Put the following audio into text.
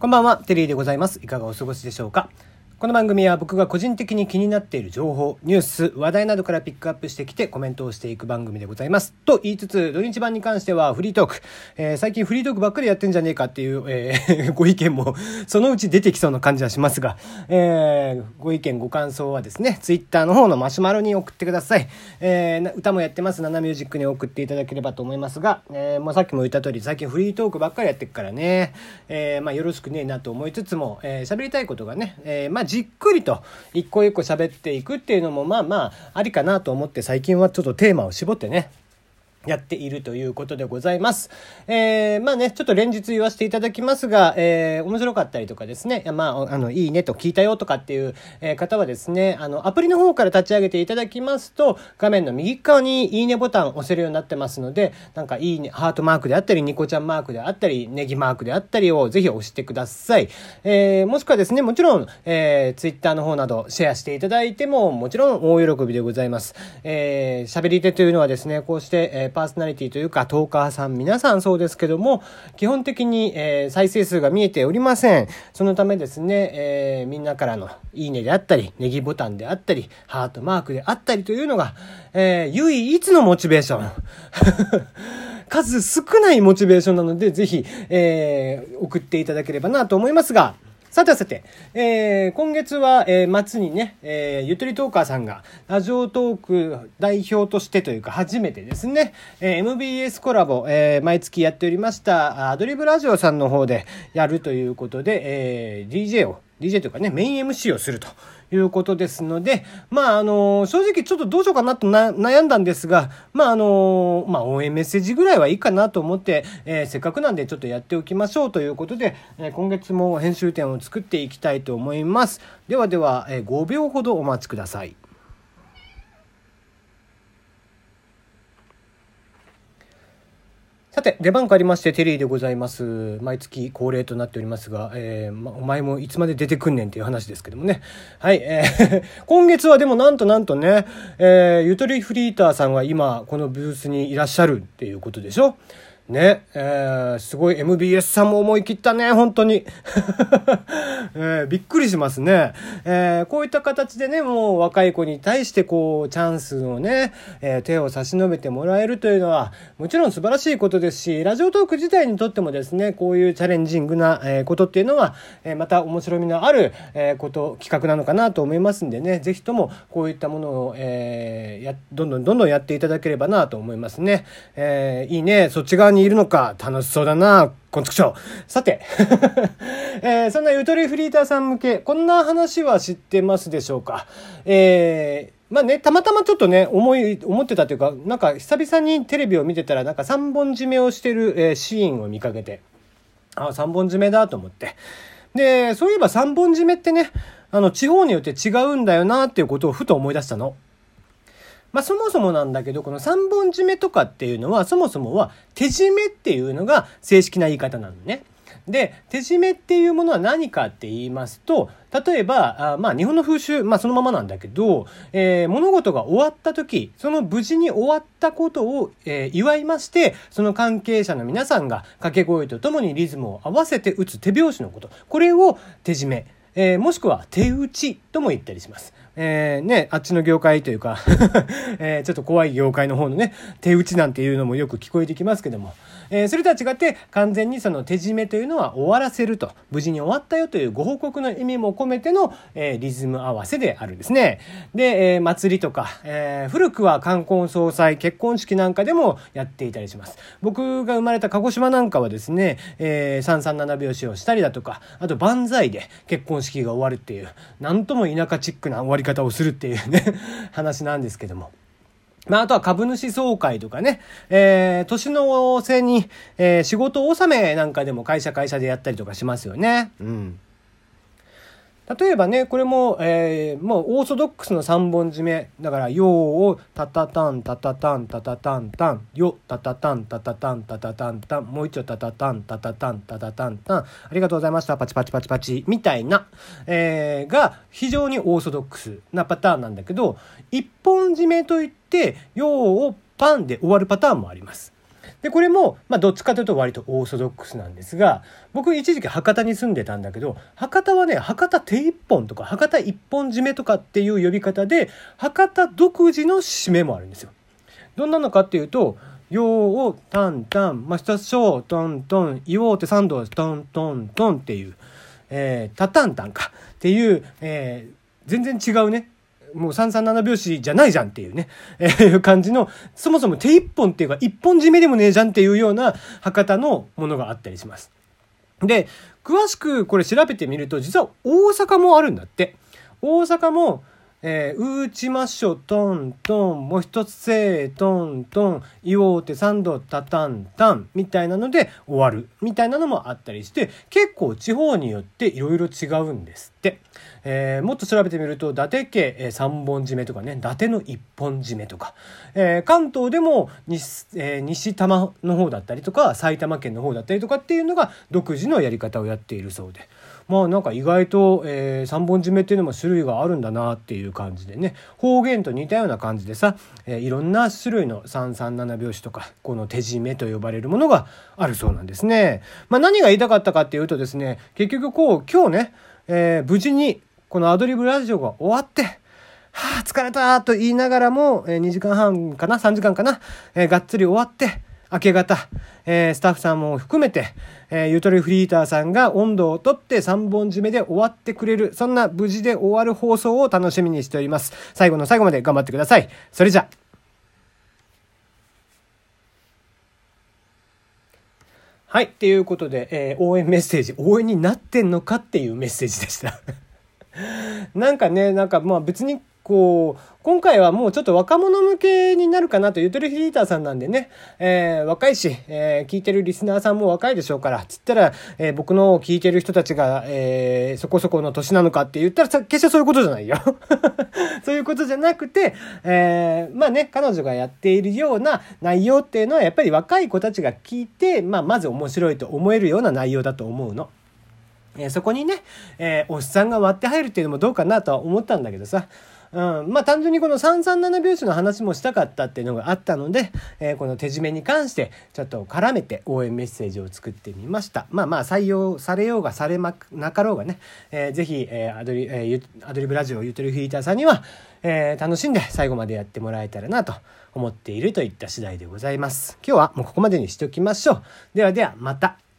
こんばんは、テリーでございます。いかがお過ごしでしょうか？この番組は僕が個人的に気になっている情報、ニュース、話題などからピックアップしてきてコメントをしていく番組でございます。と言いつつ、土日版に関してはフリートーク。えー、最近フリートークばっかりやってんじゃねえかっていう、えー、ご意見もそのうち出てきそうな感じはしますが、えー、ご意見、ご感想はですね、ツイッターの方のマシュマロに送ってください。えー、歌もやってます、ナナミュージックに送っていただければと思いますが、えー、もうさっきも言った通り、最近フリートークばっかりやってくからね、えー、まあよろしくねえなと思いつつも、えー、喋りたいことがね、えー、まあじっくりと、一個一個喋っていくっていうのもまあまあありかなと思って最近はちょっとテーマを絞ってねやっているということでございます。えー、まあね、ちょっと連日言わせていただきますが、えー、面白かったりとかですね、まあ、あの、いいねと聞いたよとかっていう、方はですね、あの、アプリの方から立ち上げていただきますと、画面の右側にいいねボタンを押せるようになってますので、なんかいいね、ハートマークであったり、ニコちゃんマークであったり、ネギマークであったりをぜひ押してください。えー、もしくはですね、もちろん、えー、ツイッターの方などシェアしていただいても、もちろん大喜びでございます。えー、喋り手というのはですね、こうして、えー、パーソナリティというかトーカーさん皆さんそうですけども基本的に、えー、再生数が見えておりません。そのためですね、えー、みんなからのいいねであったりネギボタンであったりハートマークであったりというのが、えー、唯一のモチベーション。数少ないモチベーションなのでぜひ、えー、送っていただければなと思いますがさてさて、えー、今月は、えー、末にね、えー、ゆとりトーカーさんが、ラジオトーク代表としてというか、初めてですね、えー、MBS コラボ、えー、毎月やっておりました、アドリブラジオさんの方でやるということで、えー、DJ を、DJ というかね、メイン MC をするということですので、まあ、あの、正直ちょっとどうしようかなと悩んだんですが、まあ、あの、まあ、応援メッセージぐらいはいいかなと思って、えー、せっかくなんでちょっとやっておきましょうということで、えー、今月も編集点を作っていきたいと思います。ではでは、えー、5秒ほどお待ちください。さて、出番変わりまして、テリーでございます。毎月恒例となっておりますが、えー、ま、お前もいつまで出てくんねんっていう話ですけどもね。はい、えー、今月はでもなんとなんとね、えー、ゆとりフリーターさんが今、このブースにいらっしゃるっていうことでしょ？ね、えー、すごい MBS さんも思い切ったね、本当に。えー、びっくりしますね。えー、こういった形でね、もう若い子に対してこう、チャンスをね、え、手を差し伸べてもらえるというのは、もちろん素晴らしいことですし、ラジオトーク自体にとってもですね、こういうチャレンジングな、え、ことっていうのは、え、また面白みのある、え、こと、企画なのかなと思いますんでね、ぜひともこういったものを、え、や、どんどんどんどんやっていただければなと思いますね。えー、いいね、そっち側ににいるのか、楽しそうだな、こんちくしょう。さて、えー、そんなゆとりフリーターさん向け、こんな話は知ってますでしょうか？えー、まあね、たまたまちょっとね、思い、思ってたというか、なんか久々にテレビを見てたら、なんか3本締めをしてる、えー、シーンを見かけて、あ、3本締めだと思って。で、そういえば3本締めってね、あの、地方によって違うんだよなっていうことをふと思い出したの。まあ、そもそもなんだけど、この三本締めとかっていうのは、そもそもは手締めっていうのが正式な言い方なのね。で、手締めっていうものは何かって言いますと、例えば、あまあ日本の風習、まあそのままなんだけど、えー、物事が終わった時、その無事に終わったことを、えー、祝いまして、その関係者の皆さんが掛け声とともにリズムを合わせて打つ手拍子のこと。これを手締め。えー、もしくは手打ちとも言ったりします。えー、ね、あっちの業界というか えー、ちょっと怖い業界の方のね、手打ちなんていうのもよく聞こえてきますけども、えー、それとは違って完全にその手締めというのは終わらせると、無事に終わったよというご報告の意味も込めての、えー、リズム合わせであるんですね。で、えー、祭りとか、えー、古くは冠婚葬祭、結婚式なんかでもやっていたりします。僕が生まれた鹿児島なんかはですね、えー、337拍子をしたりだとか、あと万歳で結婚式が終わるっていう、なんとも田舎チックな終わり方方をするっていうね 話なんですけども。まあ、あとは株主総会とかね、えー、年の瀬に、えー、仕事納めなんかでも会社会社でやったりとかしますよね。うん。例えばね、これも、えー、もうオーソドックスの3本締め。だから、よをタタタンタタタンタタタンタン、よタタタンタタタンタタタンタン、もう一度タタタンタタタンタタタンタン、ありがとうございました、パチパチパチパチ、みたいな、えー、が非常にオーソドックスなパターンなんだけど、一本締めといって、よをパンで終わるパターンもあります。で、これも、まあ、どっちかというと割とオーソドックスなんですが、僕一時期博多に住んでたんだけど、博多はね、博多手一本とか、博多一本締めとかっていう呼び方で、博多独自の締めもあるんですよ。どんなのかっていうと、よう、たんたん、まあ、一つしょう、トントン、言おうて三度、トントントンっていう、え、たたんたんかっていう、えー、全然違うね。もう337拍子じゃないじゃんっていうね、えー、感じの、そもそも手一本っていうか一本締めでもねえじゃんっていうような博多のものがあったりします。で、詳しくこれ調べてみると、実は大阪もあるんだって。大阪も、えー、うちましょ、トントン、もう一つせー、トントン、言おうて三度、タタンタン、みたいなので終わる、みたいなのもあったりして、結構地方によっていろいろ違うんですって。えー、もっと調べてみると、伊達家、えー、3本締めとかね、伊達の1本締めとか、えー、関東でも西,、えー、西多摩の方だったりとか、埼玉県の方だったりとかっていうのが独自のやり方をやっているそうで。まあなんか意外と、えー、3本締めっていうのも種類があるんだなっていう感じでね方言と似たような感じでさ、えー、いろんな種類の337拍子とかこの手締めと呼ばれるものがあるそうなんですね。まあ、何が言いたかったかっていうとですね結局こう今日ね、えー、無事にこのアドリブラジオが終わってはあ、疲れたと言いながらも、えー、2時間半かな ?3 時間かな、えー、がっつり終わって、明け方、えー、スタッフさんも含めて、えー、ゆとりフリーターさんが温度をとって3本締めで終わってくれる、そんな無事で終わる放送を楽しみにしております。最後の最後まで頑張ってください。それじゃ。はい。っていうことで、えー、応援メッセージ、応援になってんのかっていうメッセージでした なんかね、なんかまあ別にこう、今回はもうちょっと若者向けになるかなと、ゆとりフリーターさんなんでね、えー、若いし、えー、聞いてるリスナーさんも若いでしょうから、つったら、えー、僕の聞いてる人たちが、えー、そこそこの年なのかって言ったらさ、決してそういうことじゃないよ。そういうことじゃなくて、え、まあね、彼女がやっているような内容っていうのは、やっぱり若い子たちが聞いて、まあ、まず面白いと思えるような内容だと思うの。え、そこにね、え、おっさんが割って入るっていうのもどうかなとは思ったんだけどさ、うん、まあ単純にこの337拍子の話もしたかったっていうのがあったので、えー、この手締めに関してちょっと絡めて応援メッセージを作ってみました。まあまあ採用されようがされまくなかろうがね、えー、ぜひ、えー、アドリ、えー、アドリブラジオゆとりフィーターさんには、えー、楽しんで最後までやってもらえたらなと思っているといった次第でございます。今日はもうここまでにしておきましょう。ではではまた。